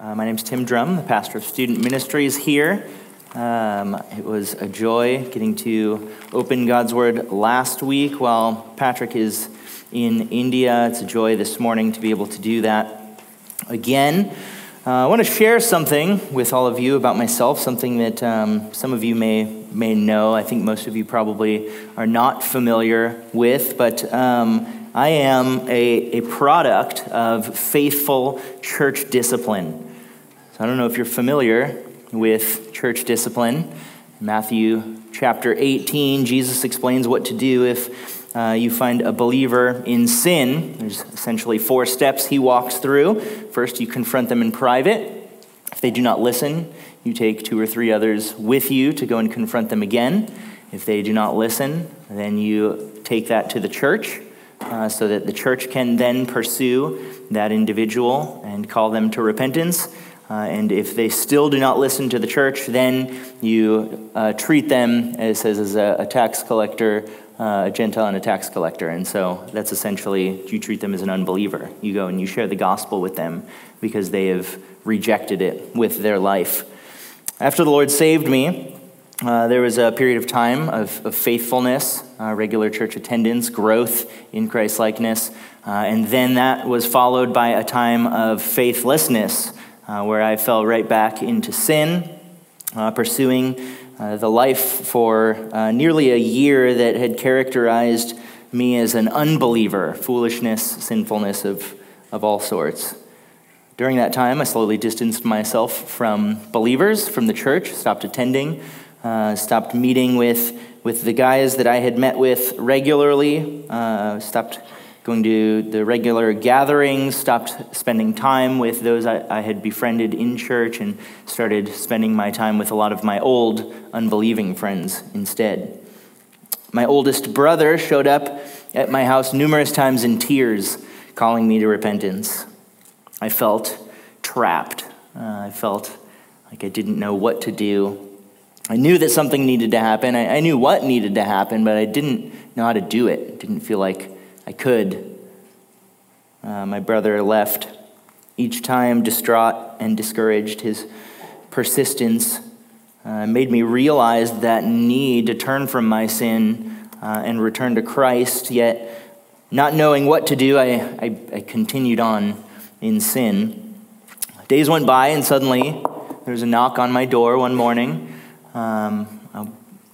Uh, my name is Tim Drum, the pastor of student ministries here. Um, it was a joy getting to open God's Word last week while Patrick is in India. It's a joy this morning to be able to do that again. Uh, I want to share something with all of you about myself, something that um, some of you may, may know. I think most of you probably are not familiar with, but um, I am a, a product of faithful church discipline. So I don't know if you're familiar with church discipline. Matthew chapter 18, Jesus explains what to do if uh, you find a believer in sin. There's essentially four steps he walks through. First, you confront them in private. If they do not listen, you take two or three others with you to go and confront them again. If they do not listen, then you take that to the church uh, so that the church can then pursue that individual and call them to repentance. Uh, and if they still do not listen to the church, then you uh, treat them, as says, as a, a tax collector, uh, a Gentile and a tax collector. And so that's essentially, you treat them as an unbeliever. You go and you share the gospel with them because they have rejected it with their life. After the Lord saved me, uh, there was a period of time of, of faithfulness, uh, regular church attendance, growth in Christ likeness, and then that was followed by a time of faithlessness, uh, where I fell right back into sin, uh, pursuing the life for nearly a year that had characterized me as an unbeliever, foolishness, sinfulness of, of all sorts. During that time, I slowly distanced myself from believers, from the church, stopped attending uh, stopped meeting with, with the guys that I had met with regularly, uh, stopped going to the regular gatherings, stopped spending time with those I, I, had befriended in church, and started spending my time with a lot of my old unbelieving friends instead. My oldest brother showed up at my house numerous times in tears, calling me to repentance. I felt trapped. Uh, I felt like I didn't know what to do. I knew that something needed to happen. I, I, knew what needed to happen, but I didn't know how to do it. Didn't feel like I could. Uh, my brother left each time distraught and discouraged. His persistence uh, made me realize that need to turn from my sin uh, and return to Christ, yet not knowing what to do, I, I, I continued on in sin. Days went by, and suddenly there was a knock on my door one morning um, I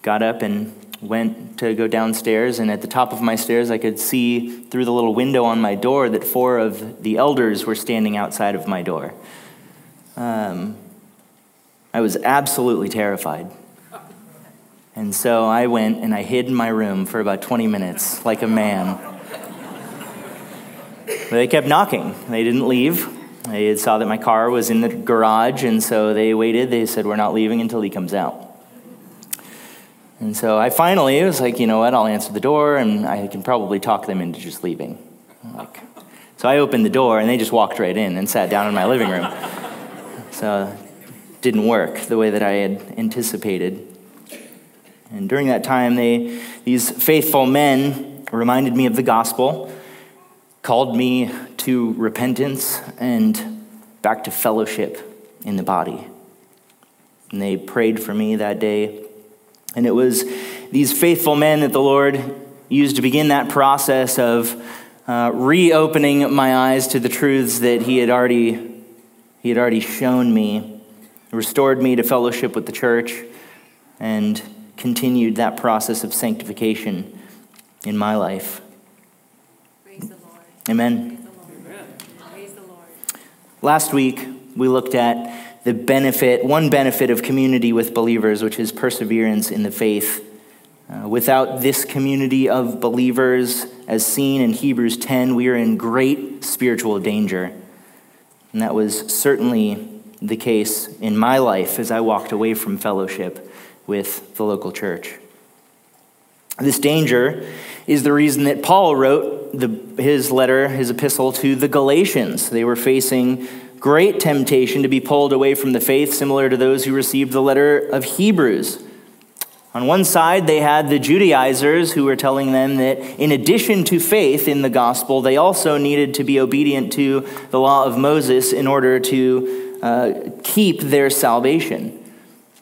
got up and went to go downstairs, and at the top of my stairs, I could see through the little window on my door that four of the elders were standing outside of my door. Um, I was absolutely terrified. And so I went and I hid in my room for about 20 minutes, like a man. But they kept knocking. They didn't leave. They saw that my car was in the garage, and so they waited. They said, We're not leaving until he comes out. And so I finally it was like, you know what, I'll answer the door and I can probably talk them into just leaving. Like, so I opened the door and they just walked right in and sat down in my living room. So didn't work the way that I had anticipated. And during that time, they, these faithful men reminded me of the gospel, called me to repentance and back to fellowship in the body. And they prayed for me that day and it was these faithful men that the Lord used to begin that process of uh, reopening my eyes to the truths that He had already, he had already shown me, restored me to fellowship with the church, and continued that process of sanctification in my life. Amen. Praise the Lord. Last week, we looked at the benefit, one benefit of community with believers, which is perseverance in the faith. Uh, without this community of believers, as seen in Hebrews 10, we are in great spiritual danger. And that was certainly the case in my life as I walked away from fellowship with the local church. This danger is the reason that Paul wrote the, his letter, his epistle to the Galatians. They were facing great temptation to be pulled away from the faith, similar to those who received the letter of Hebrews. On one side, they had the Judaizers who were telling them that in addition to faith in the gospel, they also needed to be obedient to the law of Moses in order to uh, keep their salvation.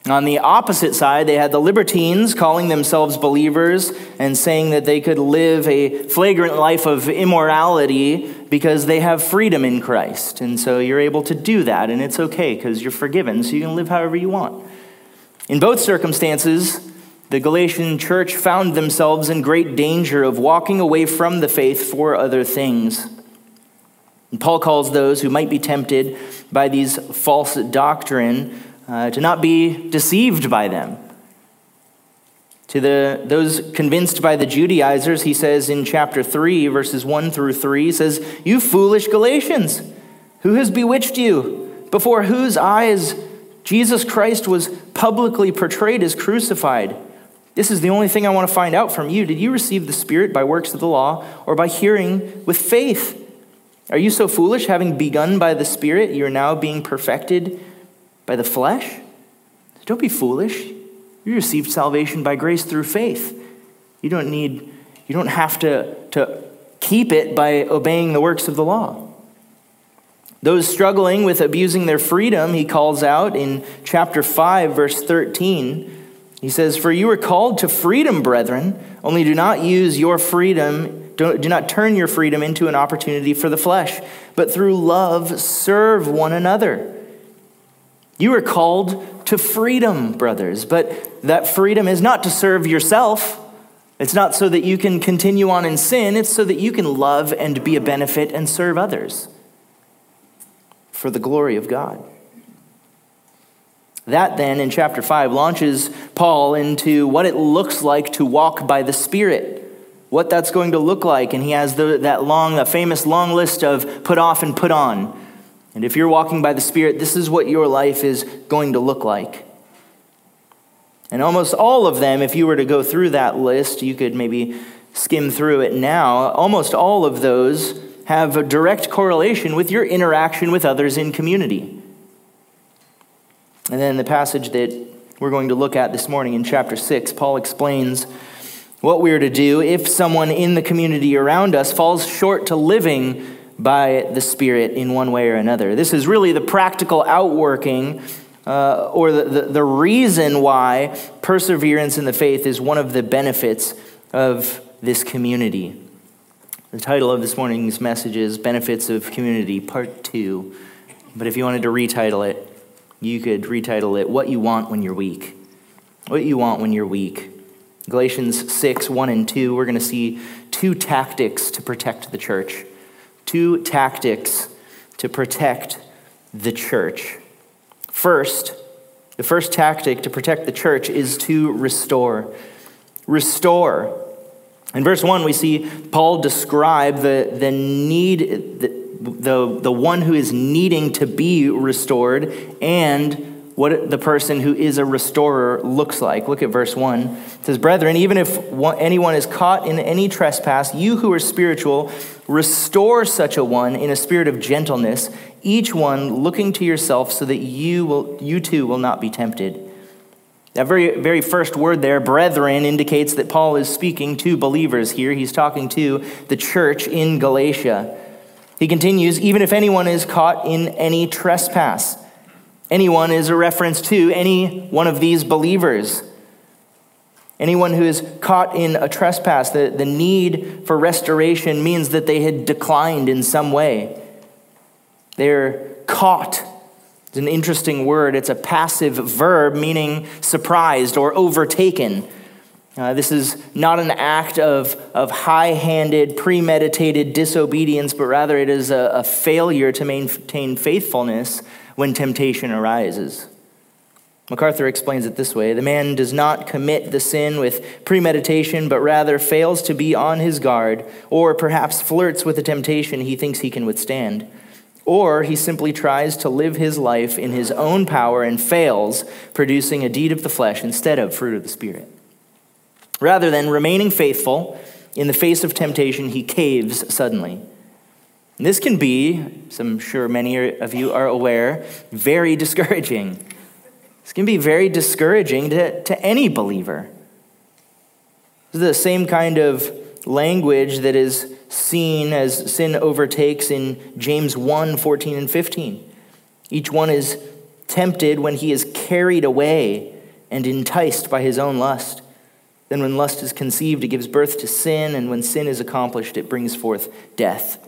On the opposite side, they had the libertines calling themselves believers and saying that they could live a flagrant life of immorality because they have freedom in Christ. And so you're able to do that, and it's okay because you're forgiven, so you can live however you want. In both circumstances, the Galatian church found themselves in great danger of walking away from the faith for other things. And Paul calls those who might be tempted by these false doctrine uh, to not be deceived by them. To the, those convinced by the Judaizers, he says in chapter 3, verses 1 through 3, he says, You foolish Galatians, who has bewitched you? Before whose eyes Jesus Christ was publicly portrayed as crucified. This is the only thing I want to find out from you. Did you receive the Spirit by works of the law or by hearing with faith? Are you so foolish, having begun by the Spirit, you're now being perfected by the flesh? Don't be foolish. You received salvation by grace through faith. You don't need, you don't have to, to keep it by obeying the works of the law. Those struggling with abusing their freedom, he calls out in chapter 5, verse 13. He says, For you are called to freedom, brethren, only do not use your freedom, do, do not turn your freedom into an opportunity for the flesh, but through love serve one another. You are called to freedom, brothers, but that freedom is not to serve yourself. It's not so that you can continue on in sin, it's so that you can love and be a benefit and serve others for the glory of God. That then, in chapter 5, launches Paul into what it looks like to walk by the Spirit, what that's going to look like. And he has the, that long, the famous long list of put off and put on. And if you're walking by the Spirit, this is what your life is going to look like. And almost all of them, if you were to go through that list, you could maybe skim through it now. Almost all of those have a direct correlation with your interaction with others in community. And then the passage that we're going to look at this morning in chapter 6, Paul explains what we are to do if someone in the community around us falls short to living by the Spirit in one way or another. This is really the practical outworking uh, or the, the, the reason why perseverance in the faith is one of the benefits of this community. The title of this morning's message is Benefits of Community, Part 2. But if you wanted to retitle it, you could retitle it What You Want When You're Weak. What You Want When You're Weak. Galatians 6, 1 and 2, we're going to see two tactics to protect the church two tactics to protect the church. First, the first tactic to protect the church is to restore. Restore. In verse 1, we see Paul describe the, the need, the, the, the one who is needing to be restored and what the person who is a restorer looks like. Look at verse 1. It says, Brethren, even if anyone is caught in any trespass, you who are spiritual, restore such a one in a spirit of gentleness, each one looking to yourself so that you, will, you too will not be tempted. That very, very first word there, brethren, indicates that Paul is speaking to believers here. He's talking to the church in Galatia. He continues, even if anyone is caught in any trespass. Anyone is a reference to any one of these believers. Anyone who is caught in a trespass, the, the need for restoration means that they had declined in some way. They're caught. It's an interesting word. It's a passive verb meaning surprised or overtaken. Uh, this is not an act of, of high handed, premeditated disobedience, but rather it is a, a failure to maintain faithfulness when temptation arises. MacArthur explains it this way The man does not commit the sin with premeditation, but rather fails to be on his guard, or perhaps flirts with a temptation he thinks he can withstand. Or he simply tries to live his life in his own power and fails, producing a deed of the flesh instead of fruit of the Spirit. Rather than remaining faithful in the face of temptation, he caves suddenly. And this can be, as I'm sure many of you are aware, very discouraging. This can be very discouraging to, to any believer. This is the same kind of language that is seen as sin overtakes in James 1 14 and 15. Each one is tempted when he is carried away and enticed by his own lust. Then, when lust is conceived, it gives birth to sin, and when sin is accomplished, it brings forth death.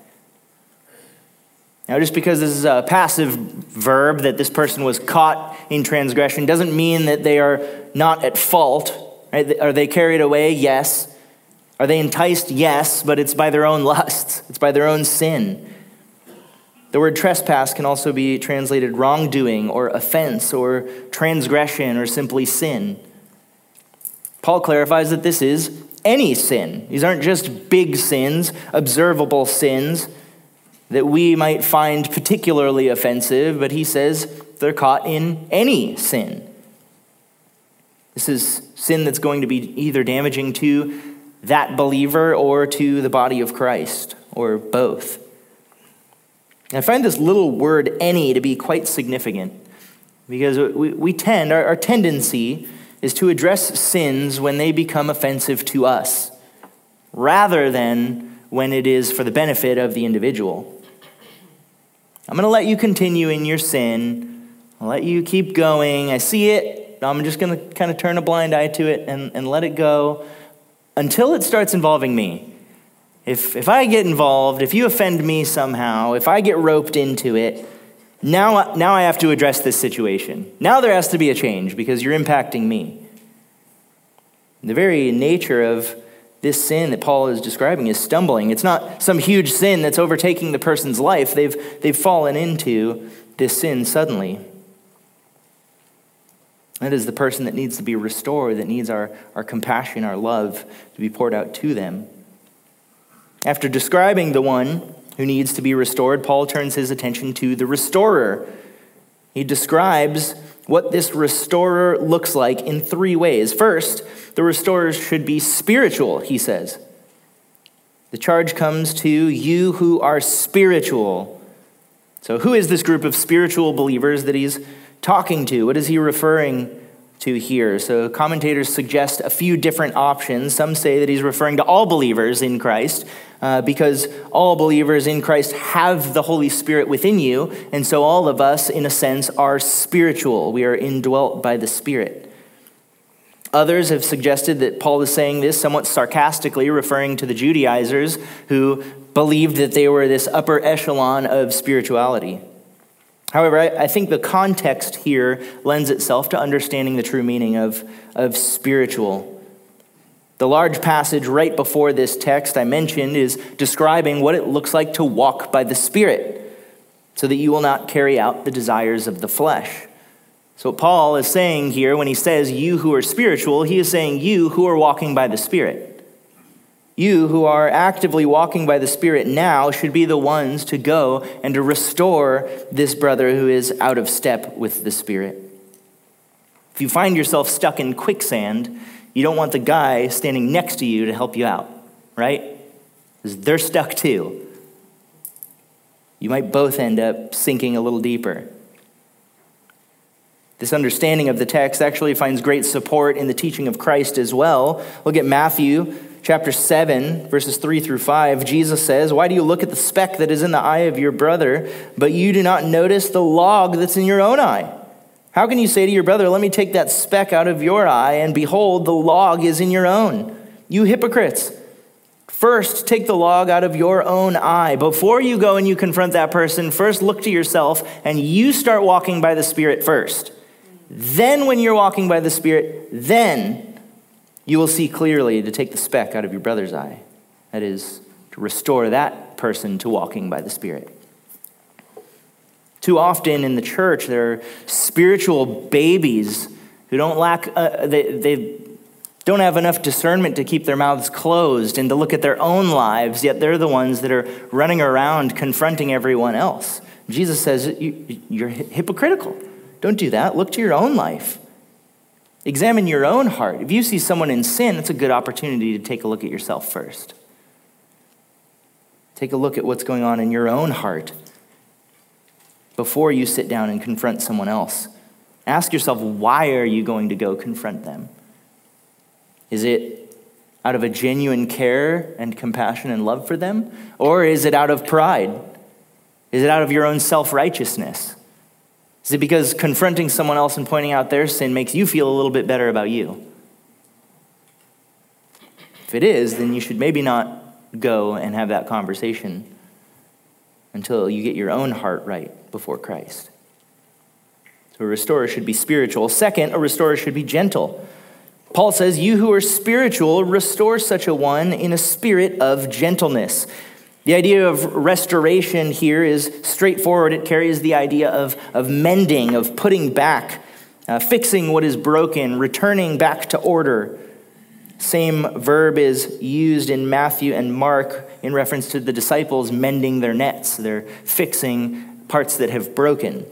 Now, just because this is a passive verb that this person was caught in transgression doesn't mean that they are not at fault. Right? Are they carried away? Yes. Are they enticed? Yes, but it's by their own lusts, it's by their own sin. The word trespass can also be translated wrongdoing or offense or transgression or simply sin. Paul clarifies that this is any sin. These aren't just big sins, observable sins that we might find particularly offensive, but he says they're caught in any sin. This is sin that's going to be either damaging to that believer or to the body of Christ, or both. I find this little word any to be quite significant because we, we tend, our, our tendency is to address sins when they become offensive to us, rather than when it is for the benefit of the individual. I'm going to let you continue in your sin. I'll let you keep going. I see it. I'm just going to kind of turn a blind eye to it and, and let it go until it starts involving me. If, if I get involved, if you offend me somehow, if I get roped into it, now, now I have to address this situation. Now there has to be a change because you're impacting me. The very nature of this sin that Paul is describing is stumbling. It's not some huge sin that's overtaking the person's life. They've, they've fallen into this sin suddenly. That is the person that needs to be restored, that needs our, our compassion, our love to be poured out to them. After describing the one who needs to be restored, Paul turns his attention to the restorer. He describes what this restorer looks like in three ways. First, the restorer should be spiritual, he says. The charge comes to you who are spiritual. So, who is this group of spiritual believers that he's talking to? What is he referring to here. So commentators suggest a few different options. Some say that he's referring to all believers in Christ uh, because all believers in Christ have the Holy Spirit within you, and so all of us, in a sense, are spiritual. We are indwelt by the Spirit. Others have suggested that Paul is saying this somewhat sarcastically, referring to the Judaizers who believed that they were this upper echelon of spirituality. However, I, I, think the context here lends itself to understanding the true meaning of, of spiritual. The large passage right before this text I mentioned is describing what it looks like to walk by the Spirit, so that you will not carry out the desires of the flesh. So, Paul is saying here when he says, You who are spiritual, he is saying, You who are walking by the Spirit. You who are actively walking by the Spirit now should be the ones to go and to restore this brother who is out of step with the Spirit. If you find yourself stuck in quicksand, you don't want the guy standing next to you to help you out, right? Because they're stuck too. You might both end up sinking a little deeper. This understanding of the text actually finds great support in the teaching of Christ as well. Look at Matthew chapter 7, verses 3 through 5, Jesus says, Why do you look at the speck that is in the eye of your brother, but you do not notice the log that's in your own eye? How can you say to your brother, Let me take that speck out of your eye, and behold, the log is in your own? You hypocrites! First, take the log out of your own eye. Before you go and you confront that person, first look to yourself and you start walking by the Spirit first. Then, when you're walking by the Spirit, then you will see clearly to take the speck out of your brother's eye. That is, to restore that person to walking by the Spirit. Too often in the church, there are spiritual babies who don't lack, uh, they, they don't have enough discernment to keep their mouths closed and to look at their own lives, yet they're the ones that are running around confronting everyone else. Jesus says, You're hypocritical. Don't do that. Look to your own life. Examine your own heart. If you see someone in sin, it's a good opportunity to take a look at yourself first. Take a look at what's going on in your own heart before you sit down and confront someone else. Ask yourself, why are you going to go confront them? Is it out of a genuine care and compassion and love for them? Or is it out of pride? Is it out of your own self righteousness? Is it because confronting someone else and pointing out their sin makes you feel a little bit better about you? If it is, then you should maybe not go and have that conversation until you get your own heart right before Christ. So a restorer should be spiritual. Second, a restorer should be gentle. Paul says, You who are spiritual, restore such a one in a spirit of gentleness. The idea of restoration here is straightforward. It carries the idea of, of mending, of putting back, uh, fixing what is broken, returning back to order. Same verb is used in Matthew and Mark in reference to the disciples mending their nets. They're fixing parts that have broken.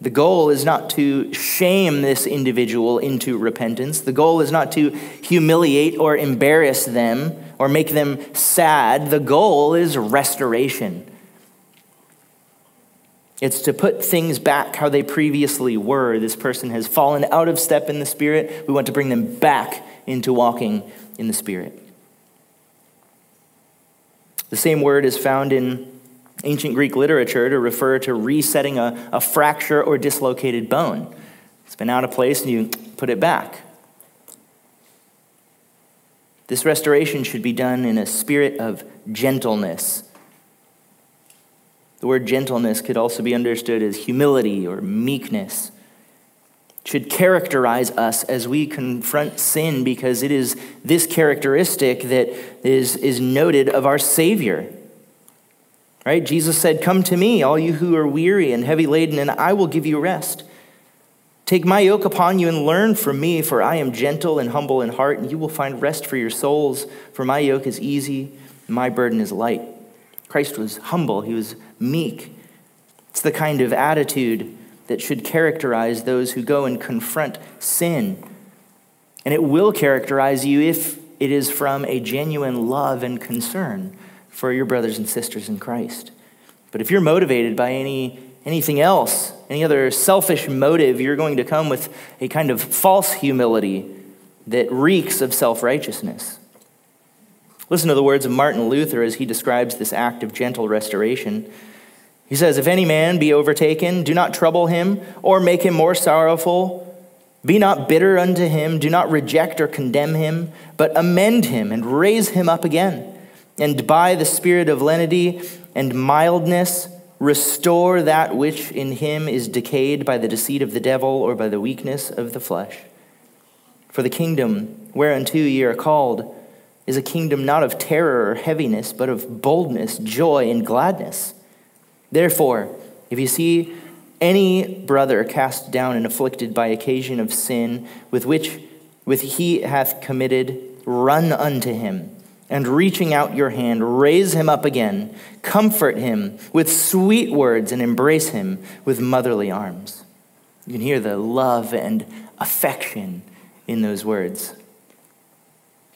The goal is not to shame this individual into repentance. The goal is not to humiliate or embarrass them or make them sad. The goal is restoration. It's to put things back how they previously were. This person has fallen out of step in the Spirit. We want to bring them back into walking in the Spirit. The same word is found in ancient Greek literature to refer to resetting a, a fracture or dislocated bone. It's been out of place and you put it back. This restoration should be done in a spirit of gentleness. The word gentleness could also be understood as humility or meekness. It should characterize us as we confront sin because it is this characteristic that is, is noted of our Savior. Right? Jesus said, Come to me, all you who are weary and heavy laden, and I will give you rest. Take my yoke upon you and learn from me, for I am gentle and humble in heart, and you will find rest for your souls. For my yoke is easy, my burden is light. Christ was humble, he was meek. It's the kind of attitude that should characterize those who go and confront sin. And it will characterize you if it is from a genuine love and concern for your brothers and sisters in Christ. But if you're motivated by any anything else, any other selfish motive, you're going to come with a kind of false humility that reeks of self-righteousness. Listen to the words of Martin Luther as he describes this act of gentle restoration. He says, If any man be overtaken, do not trouble him or make him more sorrowful. Be not bitter unto him, do not reject or condemn him, but amend him and raise him up again and by the spirit of lenity and mildness, restore that which in him is decayed by the deceit of the devil or by the weakness of the flesh. For the kingdom whereunto ye are called is a kingdom not of terror or heaviness, but of boldness, joy, and gladness. Therefore, if you see any brother cast down and afflicted by occasion of sin with which with he hath committed, run unto him and reaching out your hand, raise him up again, comfort him with sweet words, and embrace him with motherly arms. You can hear the love and affection in those words.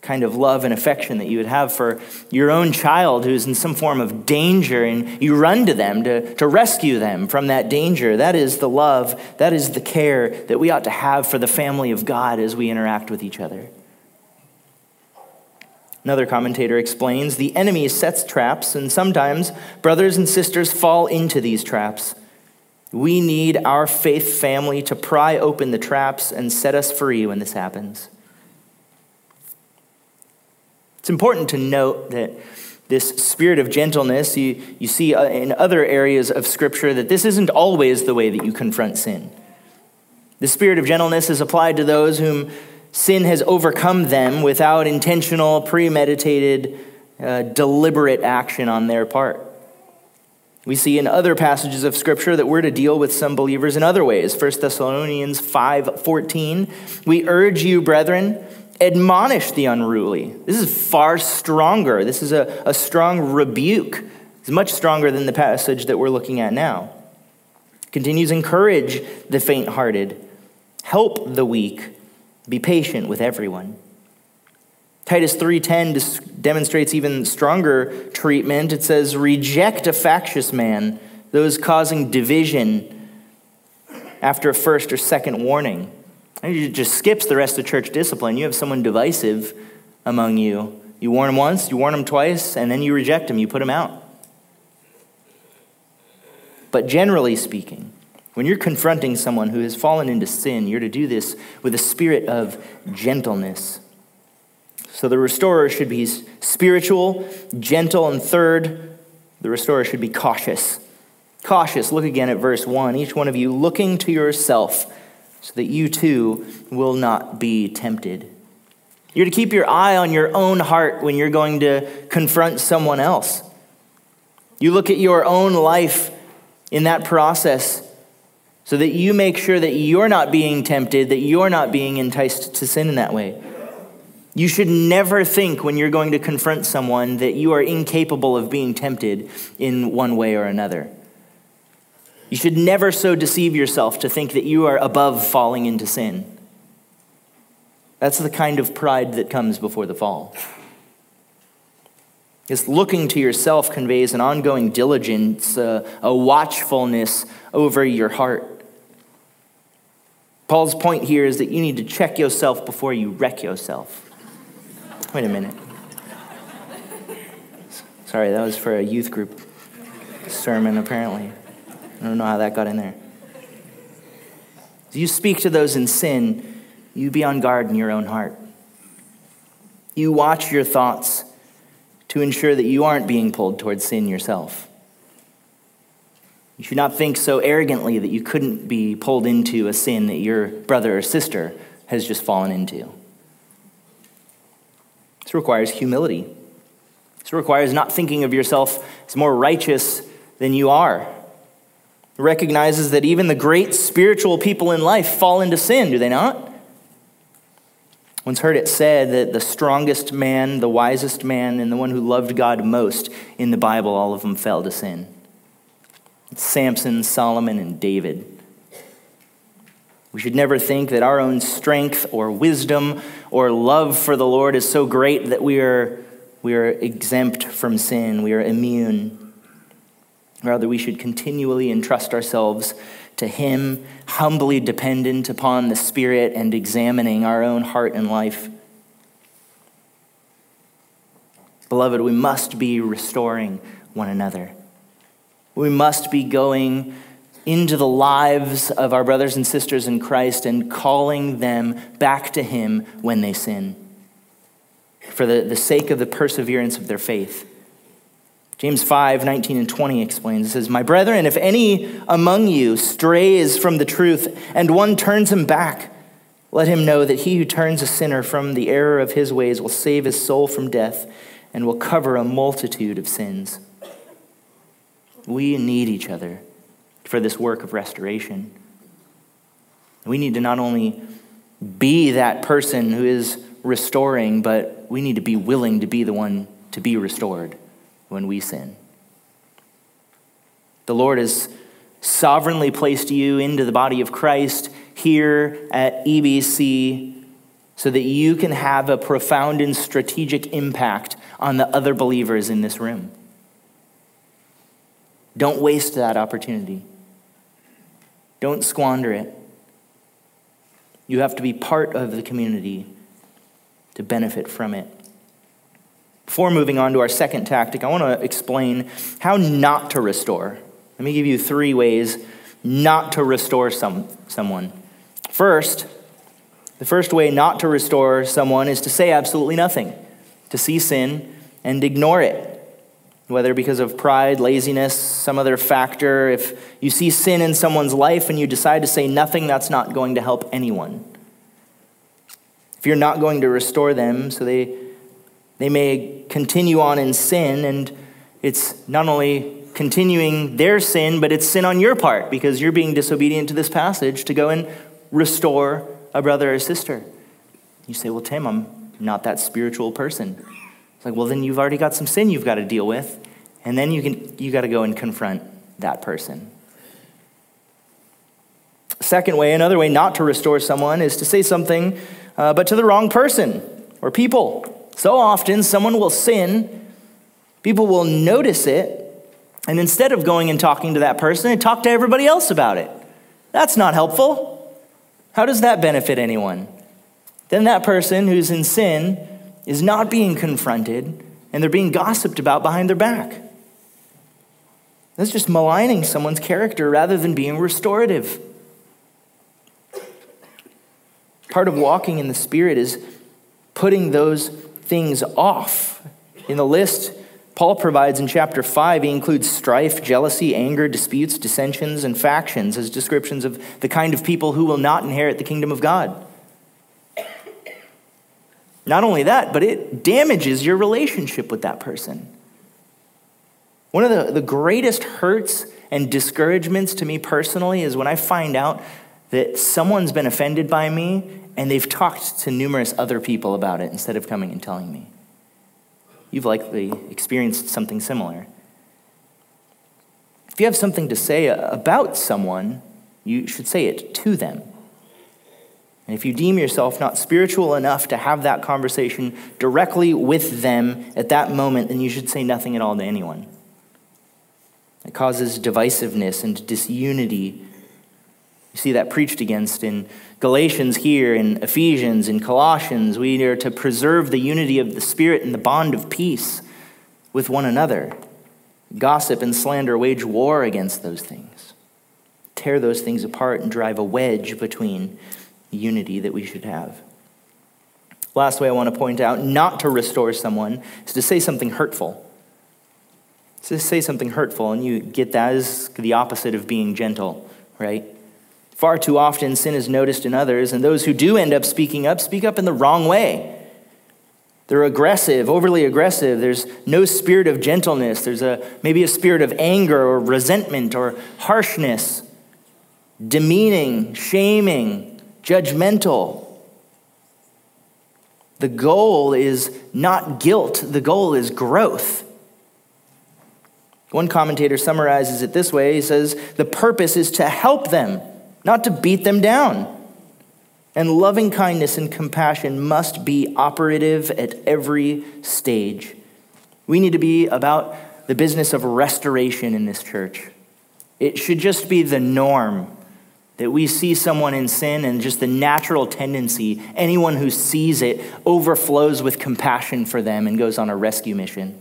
Kind of love and affection that you would have for your own child who's in some form of danger, and you run to them to, to rescue them from that danger. That is the love, that is the care that we ought to have for the family of God as we interact with each other. Another commentator explains the enemy sets traps, and sometimes brothers and sisters fall into these traps. We need our faith family to pry open the traps and set us free when this happens. It's important to note that this spirit of gentleness, you, you see uh, in other areas of Scripture that this isn't always the way that you confront sin. The spirit of gentleness is applied to those whom sin has overcome them without intentional, premeditated, uh, deliberate action on their part. We see in other passages of scripture that we're to deal with some believers in other ways. 1 Thessalonians 5:14, we urge you, brethren, admonish the unruly. This is far stronger. This is a, a strong rebuke. It's much stronger than the passage that we're looking at now. Continues, encourage the faint-hearted, help the weak, be patient with everyone. Titus 3:10 demonstrates even stronger treatment. It says, "Reject a factious man, those causing division after a first or second warning." And it just skips the rest of church discipline. You have someone divisive among you. You warn them once, you warn them twice, and then you reject them, you put them out. But generally speaking, when you're confronting someone who has fallen into sin, you're to do this with a spirit of gentleness. So the restorer should be spiritual, gentle, and third, the restorer should be cautious. Cautious, look again at verse 1. Each one of you looking to yourself so that you too will not be tempted. You're to keep your eye on your own heart when you're going to confront someone else. You look at your own life in that process so that you make sure that you're not being tempted, that you're not being enticed to sin in that way. You should never think when you're going to confront someone that you are incapable of being tempted in one way or another. You should never so deceive yourself to think that you are above falling into sin. That's the kind of pride that comes before the fall. This looking to yourself conveys an ongoing diligence, uh, a watchfulness over your heart. Paul's point here is that you need to check yourself before you wreck yourself. Wait a minute. Sorry, that was for a youth group sermon, apparently. I don't know how that got in there. You speak to those in sin, you be on guard in your own heart. You watch your thoughts to ensure that you aren't being pulled towards sin yourself. You should not think so arrogantly that you couldn't be pulled into a sin that your brother or sister has just fallen into. This requires humility. This requires not thinking of yourself as more righteous than you are. It recognizes that even the great spiritual people in life fall into sin, do they not? Once heard it said that the strongest man, the wisest man, and the one who loved God most in the Bible, all of them fell to sin. Samson, Solomon, and David. We should never think that our own strength or wisdom or love for the Lord is so great that we are, we are exempt from sin, we are immune. Rather, we should continually entrust ourselves to Him, humbly dependent upon the Spirit and examining our own heart and life. Beloved, we must be restoring one another. We must be going into the lives of our brothers and sisters in Christ and calling them back to Him when they sin for the, the sake of the perseverance of their faith. James 5, 19 and 20 explains, it says, My brethren, if any among you strays from the truth and one turns him back, let him know that he who turns a sinner from the error of his ways will save his soul from death and will cover a multitude of sins. We need each other for this work of restoration. We need to not only be that person who is restoring, but we need to be willing to be the one to be restored when we sin. The Lord has sovereignly placed you into the body of Christ here at EBC so that you can have a profound and strategic impact on the other believers in this room. Don't waste that opportunity. Don't squander it. You have to be part of the community to benefit from it. Before moving on to our second tactic, I want to explain how not to restore. Let me give you three ways not to restore some, someone. First, the first way not to restore someone is to say absolutely nothing, to see sin and ignore it. Whether because of pride, laziness, some other factor, if you see sin in someone's life and you decide to say nothing, that's not going to help anyone. If you're not going to restore them so they they may continue on in sin, and it's not only continuing their sin, but it's sin on your part because you're being disobedient to this passage to go and restore a brother or sister. You say, Well, Tim, I'm not that spiritual person. It's like, well, then you've already got some sin you've got to deal with, and then you can you got to go and confront that person. Second way, another way not to restore someone is to say something, uh, but to the wrong person or people. So often, someone will sin, people will notice it, and instead of going and talking to that person, they talk to everybody else about it. That's not helpful. How does that benefit anyone? Then that person who's in sin is not being confronted and they're being gossiped about behind their back. That's just maligning someone's character rather than being restorative. Part of walking in the Spirit is putting those things off. In the list Paul provides in chapter 5, he includes strife, jealousy, anger, disputes, dissensions, and factions as descriptions of the kind of people who will not inherit the kingdom of God. Not only that, but it damages your relationship with that person. One of the, the greatest hurts and discouragements to me personally is when I find out that someone's been offended by me and they've talked to numerous other people about it instead of coming and telling me. You've likely experienced something similar. If you have something to say about someone, you should say it to them. And if you deem yourself not spiritual enough to have that conversation directly with them at that moment, then you should say nothing at all to anyone. It causes divisiveness and disunity. You see that preached against in Galatians here, in Ephesians, in Colossians. We are to preserve the unity of the Spirit and the bond of peace with one another. Gossip and slander wage war against those things, tear those things apart, and drive a wedge between unity that we should have. Last way I want to point out not to restore someone is to say something hurtful. To say something hurtful, and you get that as the opposite of being gentle, right? Far too often, sin is noticed in others, and those who do end up speaking up speak up in the wrong way. They're aggressive, overly aggressive. There's no spirit of gentleness. There's a, maybe a spirit of anger or resentment or harshness, demeaning, shaming, judgmental. The goal is not guilt, the goal is growth. One commentator summarizes it this way he says, The purpose is to help them, not to beat them down. And loving kindness and compassion must be operative at every stage. We need to be about the business of restoration in this church. It should just be the norm that we see someone in sin and just the natural tendency, anyone who sees it overflows with compassion for them and goes on a rescue mission.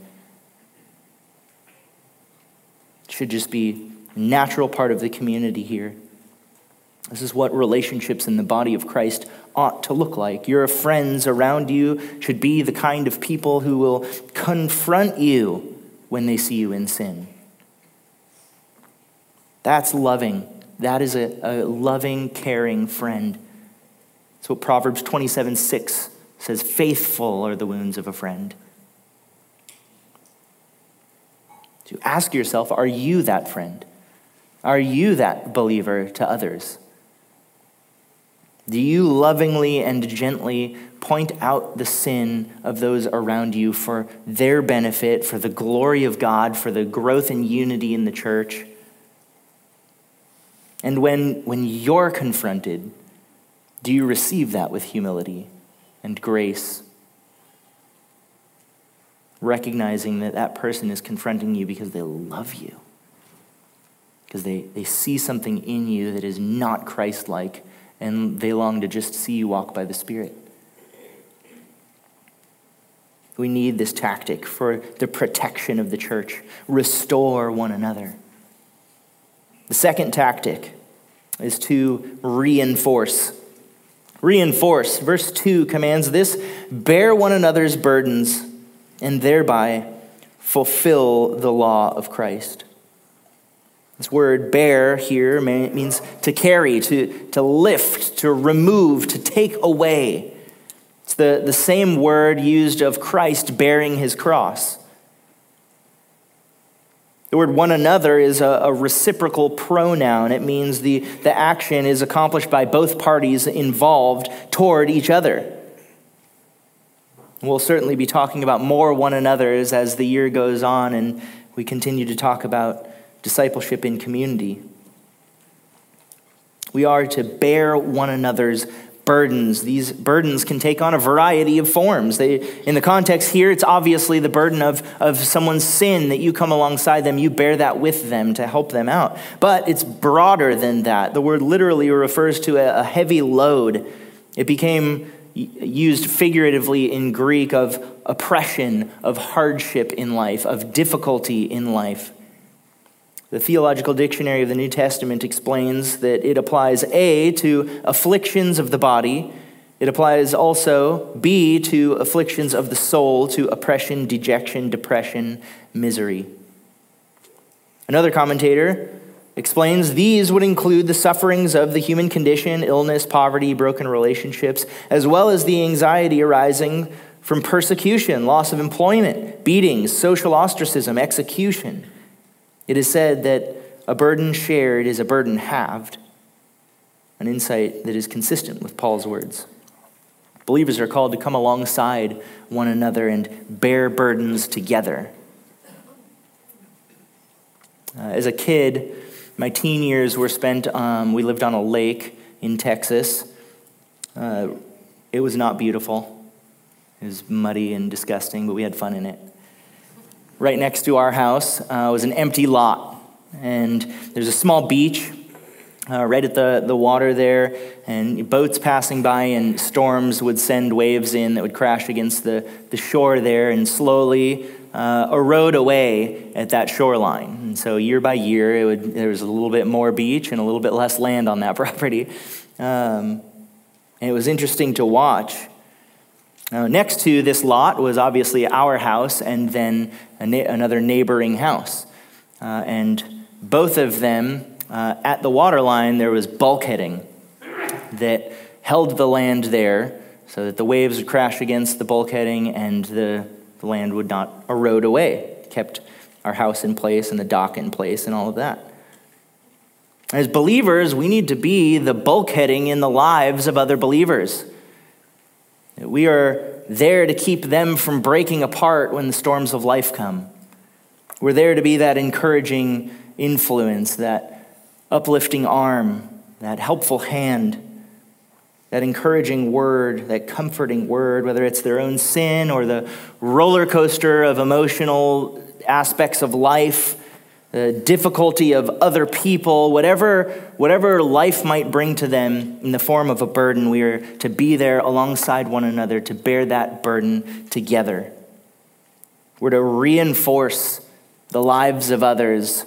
It should just be a natural part of the community here. This is what relationships in the body of Christ ought to look like. Your friends around you should be the kind of people who will confront you when they see you in sin. That's loving that is a, a loving, caring friend. That's what Proverbs 27 6 says faithful are the wounds of a friend. To ask yourself, are you that friend? Are you that believer to others? Do you lovingly and gently point out the sin of those around you for their benefit, for the glory of God, for the growth and unity in the church? And when, when you're confronted, do you receive that with humility and grace? Recognizing that that person is confronting you because they love you, because they, they see something in you that is not Christ like, and they long to just see you walk by the Spirit. We need this tactic for the protection of the church. Restore one another. The second tactic is to reinforce. Reinforce. Verse 2 commands this bear one another's burdens and thereby fulfill the law of Christ. This word bear here means to carry, to, to lift, to remove, to take away. It's the, the same word used of Christ bearing his cross. The word one another is a, a, reciprocal pronoun. It means the, the action is accomplished by both parties involved toward each other. We'll certainly be talking about more one another's as the year goes on and we continue to talk about discipleship in community. We are to bear one another's burdens. These burdens can take on a variety of forms. They, in the context here, it's obviously the burden of, of someone's sin that you come alongside them, you bear that with them to help them out. But it's broader than that. The word literally refers to a, a heavy load. It became used figuratively in Greek of oppression, of hardship in life, of difficulty in life. The Theological Dictionary of the New Testament explains that it applies A to afflictions of the body, it applies also B to afflictions of the soul, to oppression, dejection, depression, misery. Another commentator explains these would include the sufferings of the human condition, illness, poverty, broken relationships, as well as the anxiety arising from persecution, loss of employment, beatings, social ostracism, execution. It is said that a burden shared is a burden halved, an insight that is consistent with Paul's words. Believers are called to come alongside one another and bear burdens together. Uh, as a kid, my teen years were spent, um, we lived on a lake in Texas. Uh, it was not beautiful. It was muddy and disgusting, but we had fun in it right next to our house uh, was an empty lot. And there's a small beach uh, right at the, the water there, and boats passing by, and storms would send waves in that would crash against the, the shore there and slowly uh, erode away at that shoreline. And so year by year, it would, there was a little bit more beach and a little bit less land on that property. Um, and it was interesting to watch uh, next to this lot was obviously our house and then another neighboring house. Uh, and both of them, uh, at the water line, there was bulkheading that held the land there so that the waves would crash against the bulkheading and the, the land would not erode away. kept our house in place and the dock in place and all of that. As believers, we need to be the bulkheading in the lives of other believers. We are there to keep them from breaking apart when the storms of life come. We're there to be that encouraging influence, that uplifting arm, that helpful hand, that encouraging word, that comforting word, whether it's their own sin or the roller coaster of emotional aspects of life the difficulty of other people, whatever, whatever life might bring to them in the form of a burden, we are to be there alongside one another to bear that burden together. We're to reinforce the lives of others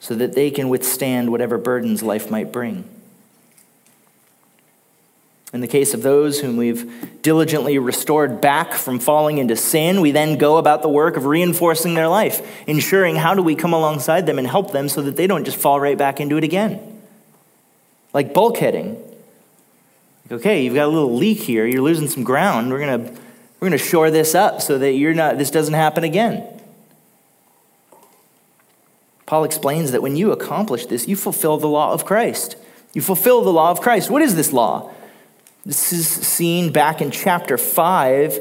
so that they can withstand whatever burdens life might bring. In the case of those whom we've diligently restored back from falling into sin, we then go about the work of reinforcing their life, ensuring how do we come alongside them and help them so that they don't just fall right back into it again. Like bulkheading. Okay, you've got a little leak here, you're losing some ground. We're to we're to shore this up so that you're not this doesn't happen again. Paul explains that when you accomplish this, you fulfill the law of Christ. You fulfill the law of Christ. What is this law? This is seen back in chapter 5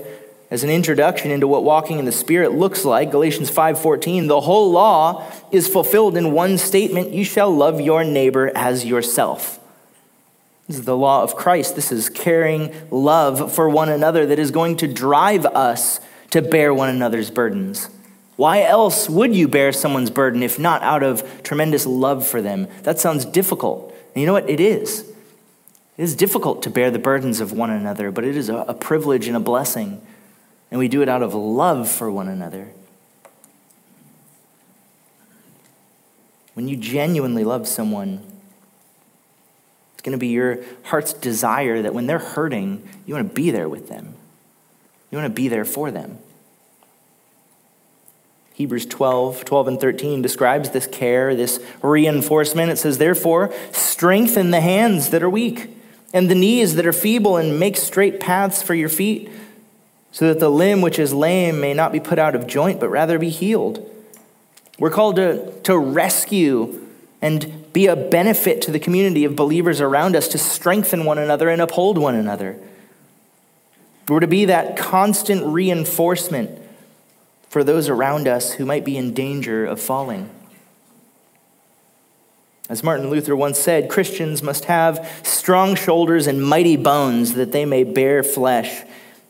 as an introduction into what walking in the spirit looks like. Galatians 5:14 the whole law is fulfilled in one statement you shall love your neighbor as yourself. This is the law of christ. This is caring love for one another that is going to drive us to bear one another's burdens. Why else would you bear someone's burden if not out of tremendous love for them? That sounds difficult. And you know what? It is it is difficult to bear the burdens of one another, but it is a, privilege and a blessing. And we do it out of love for one another. When you genuinely love someone, it's going to be your heart's desire that when they're hurting, you want to be there with them. You want to be there for them. Hebrews 12, 12 and 13 describes this care, this reinforcement. It says, Therefore, strengthen the hands that are weak and the knees that are feeble, and make straight paths for your feet, so that the limb which is lame may not be put out of joint, but rather be healed. We're called to, to rescue and be a benefit to the community of believers around us, to strengthen one another and uphold one another. We're to be that constant reinforcement for those around us who might be in danger of falling. As Martin Luther once said, Christians must have strong shoulders and mighty bones that they may bear flesh,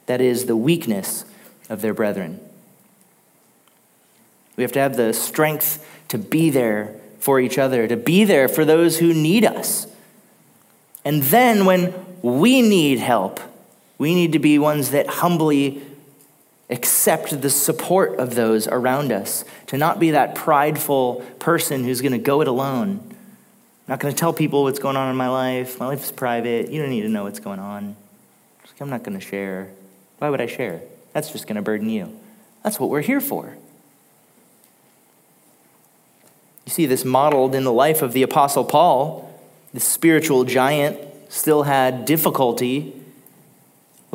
that is, the weakness of their brethren. We have to have the strength to be there for each other, to be there for those who need us. And then when we need help, we need to be ones that humbly accept the support of those around us, to not be that prideful person who's going to go it alone. I'm not going to tell people what's going on in my life. My life is private. You don't need to know what's going on. I'm not going to share. Why would I share? That's just going to burden you. That's what we're here for. You see this modeled in the life of the Apostle Paul. The spiritual giant still had difficulty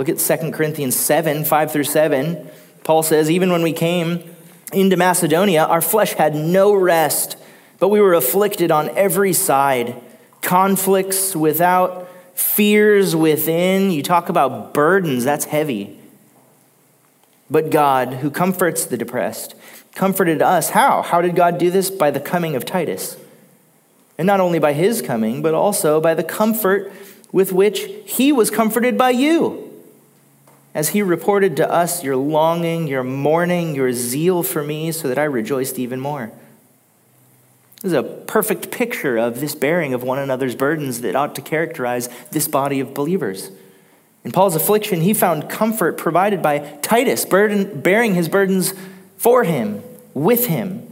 Look at 2 Corinthians 7 5 through 7. Paul says, Even when we came into Macedonia, our flesh had no rest, but we were afflicted on every side, conflicts without, fears within. You talk about burdens, that's heavy. But God, who comforts the depressed, comforted us. How? How did God do this? By the coming of Titus. And not only by his coming, but also by the comfort with which he was comforted by you as he reported to us your longing, your mourning, your zeal for me, so that I rejoiced even more. This is a perfect picture of this bearing of one another's burdens that ought to characterize this body of believers. In Paul's affliction, he found comfort provided by Titus, burden, bearing his burdens for him, with him.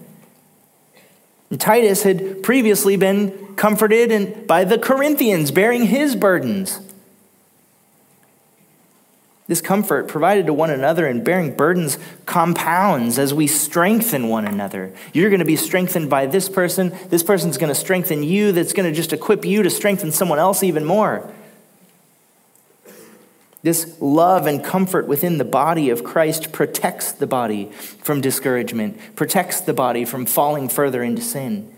And Titus had previously been comforted by the Corinthians, bearing his burdens. This comfort provided to one another and bearing burdens compounds as we strengthen one another. You're going to be strengthened by this person. This person's going to strengthen you. That's going to just equip you to strengthen someone else even more. This love and comfort within the body of Christ protects the body from discouragement, protects the body from falling further into sin.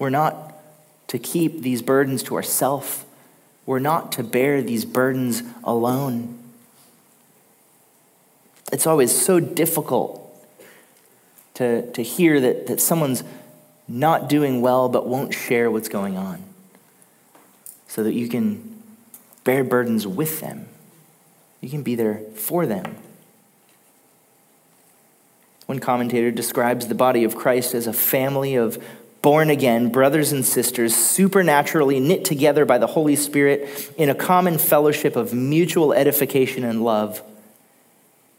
We're not to keep these burdens to ourselves we're not to bear these burdens alone. It's always so difficult to, to hear that, that someone's not doing well but won't share what's going on so that you can bear burdens with them. You can be there for them. One commentator describes the body of Christ as a family of born again, brothers and sisters, supernaturally knit together by the Holy Spirit in a common fellowship of mutual edification and love.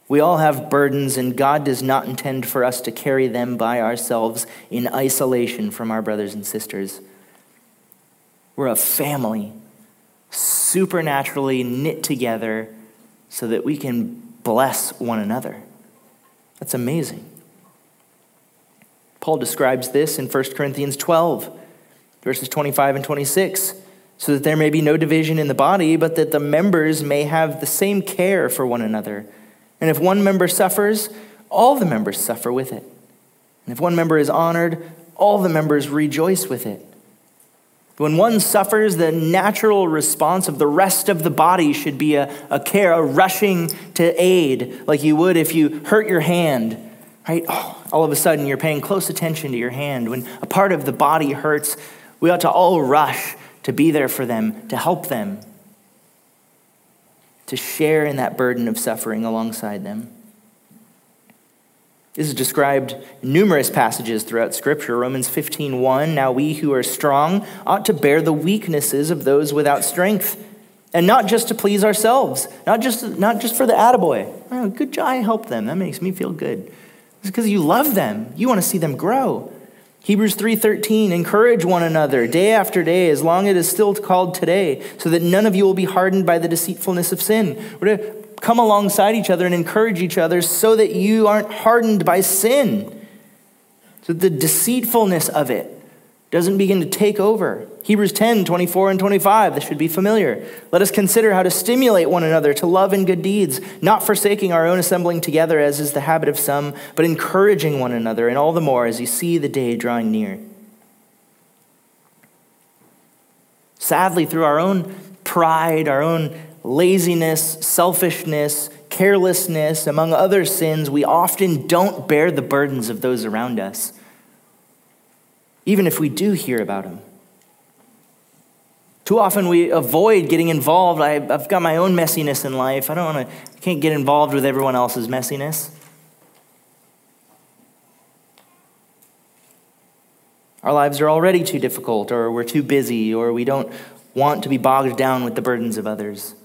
We all have burdens, and God does not intend for us to carry them by ourselves in isolation from our brothers and sisters. We're a family, supernaturally knit together so that we can bless one another. That's amazing. Paul describes this in 1 Corinthians 12, verses 25 and 26, so that there may be no division in the body, but that the members may have the same care for one another. And if one member suffers, all the members suffer with it. And if one member is honored, all the members rejoice with it. When one suffers, the natural response of the rest of the body should be a, a care, a rushing to aid, like you would if you hurt your hand right? Oh, all of a sudden, you're paying close attention to your hand. When a part of the body hurts, we ought to all rush to be there for them, to help them, to share in that burden of suffering alongside them. This is described in numerous passages throughout Scripture. Romans 15 1, now we who are strong ought to bear the weaknesses of those without strength. And not just to please ourselves, not just, not just for the attaboy. Oh, good job, I helped them. That makes me feel good. It's because you love them. You want to see them grow. Hebrews 3:13 encourage one another day after day as long as it is still called today so that none of you will be hardened by the deceitfulness of sin. We're to come alongside each other and encourage each other so that you aren't hardened by sin. So the deceitfulness of it doesn't begin to take over. Hebrews 10, 24 and 25, this should be familiar. Let us consider how to stimulate one another to love and good deeds, not forsaking our own assembling together, as is the habit of some, but encouraging one another, and all the more as you see the day drawing near. Sadly, through our own pride, our own laziness, selfishness, carelessness, among other sins, we often don't bear the burdens of those around us. Even if we do hear about him. Too often we avoid getting involved. I, have got my own messiness in life. I don't want to, I can't get involved with everyone else's messiness. Our lives are already too difficult, or we're too busy, or we don't want to be bogged down with the burdens of others.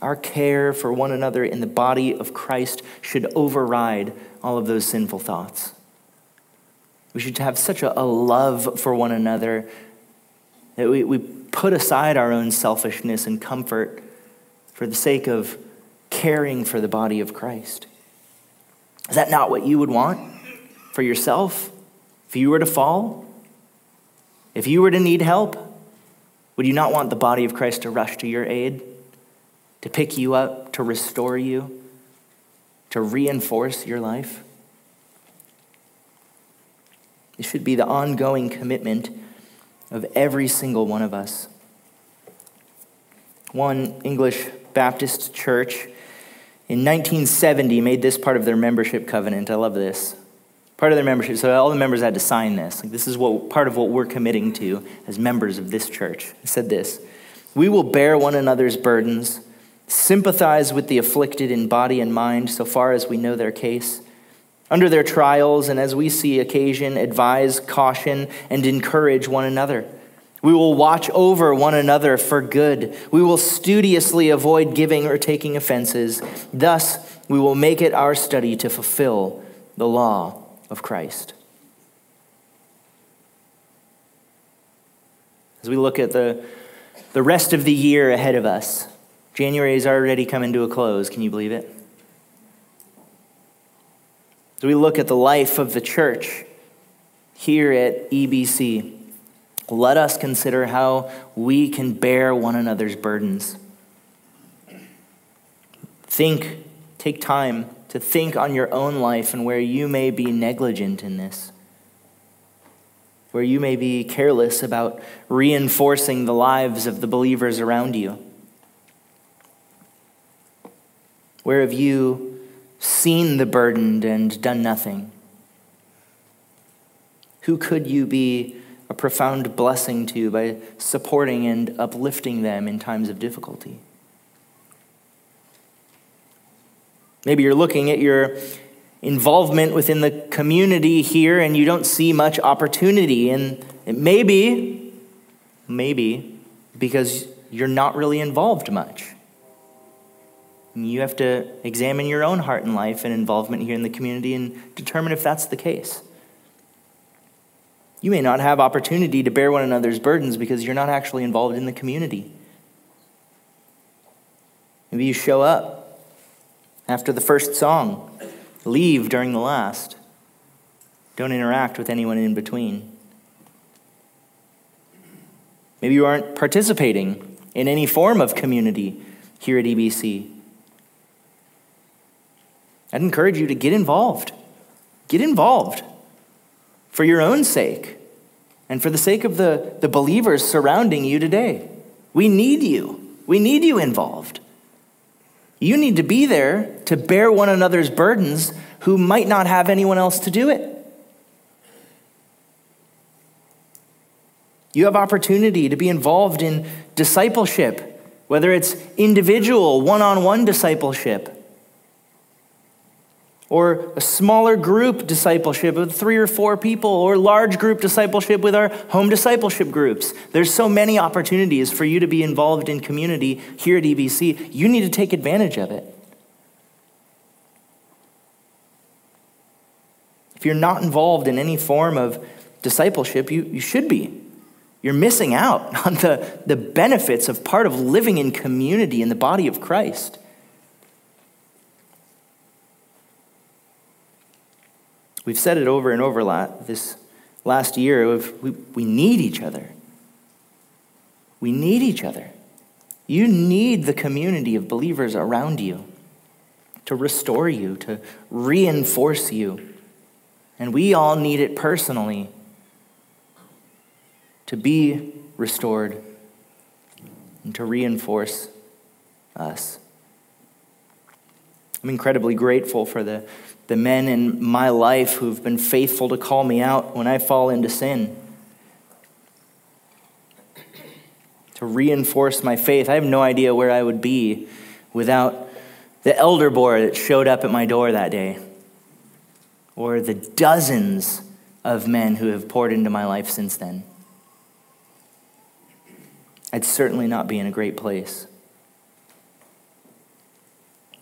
Our care for one another in the body of Christ should override all of those sinful thoughts. We should have such a, a love for one another that we, we put aside our own selfishness and comfort for the sake of caring for the body of Christ. Is that not what you would want for yourself if you were to fall? If you were to need help? Would you not want the body of Christ to rush to your aid, to pick you up, to restore you, to reinforce your life? It should be the ongoing commitment of every single one of us. One English Baptist church in 1970 made this part of their membership covenant. I love this. Part of their membership, so all the members had to sign this. Like this is what part of what we're committing to as members of this church. It said this We will bear one another's burdens, sympathize with the afflicted in body and mind so far as we know their case under their trials, and as we see occasion, advise, caution, and encourage one another. We will watch over one another for good. We will studiously avoid giving or taking offenses. Thus, we will make it our study to fulfill the law of Christ. As we look at the, the rest of the year ahead of us, January is already coming to a close. Can you believe it? As we look at the life of the church here at EBC, let us consider how we can bear one another's burdens. Think, take time to think on your own life and where you may be negligent in this, where you may be careless about reinforcing the lives of the believers around you. Where have you seen the burdened and done nothing? Who could you be a profound blessing to by supporting and uplifting them in times of difficulty? Maybe you're looking at your involvement within the community here and you don't see much opportunity. And it may be, maybe, because you're not really involved much. You have to examine your own heart and life and involvement here in the community and determine if that's the case. You may not have opportunity to bear one another's burdens because you're not actually involved in the community. Maybe you show up after the first song, leave during the last, don't interact with anyone in between. Maybe you aren't participating in any form of community here at EBC. I'd encourage you to get involved. Get involved for your own sake and for the sake of the, the believers surrounding you today. We need you. We need you involved. You need to be there to bear one another's burdens who might not have anyone else to do it. You have opportunity to be involved in discipleship, whether it's individual, one on one discipleship or a smaller group discipleship with three or four people, or large group discipleship with our home discipleship groups. There's so many opportunities for you to be involved in community here at EBC. You need to take advantage of it. If you're not involved in any form of discipleship, you, you should be. You're missing out on the, the benefits of part of living in community in the body of Christ. We've said it over and over this last year. We, we need each other. We need each other. You need the community of believers around you to restore you, to reinforce you. And we all need it personally to be restored and to reinforce us. I'm incredibly grateful for the, the men in my life who've been faithful to call me out when I fall into sin. To reinforce my faith. I have no idea where I would be without the elder board that showed up at my door that day, or the dozens of men who have poured into my life since then. I'd certainly not be in a great place.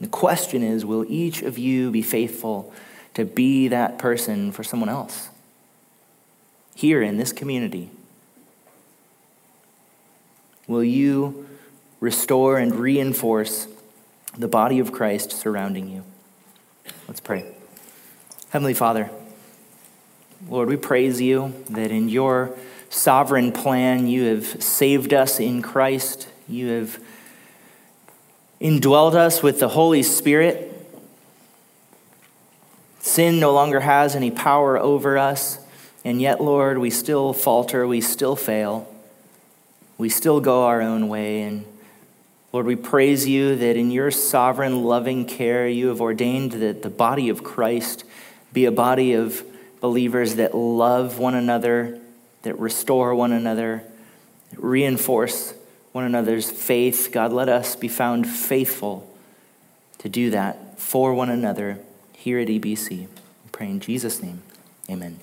The question is will each of you be faithful to be that person for someone else here in this community? Will you restore and reinforce the body of Christ surrounding you? Let's pray. Heavenly Father, Lord, we praise you that in your sovereign plan you have saved us in Christ. You have indwelled us with the Holy Spirit. Sin no longer has any power over us, and yet, Lord, we still falter, we still fail, we still go our own way. And Lord, we praise you that in your sovereign, loving care, you have ordained that the body of Christ be a body of believers that love one another, that restore one another, that reinforce one another's faith. God, let us be found faithful to do that for one another here at EBC. We pray in Jesus' name. Amen.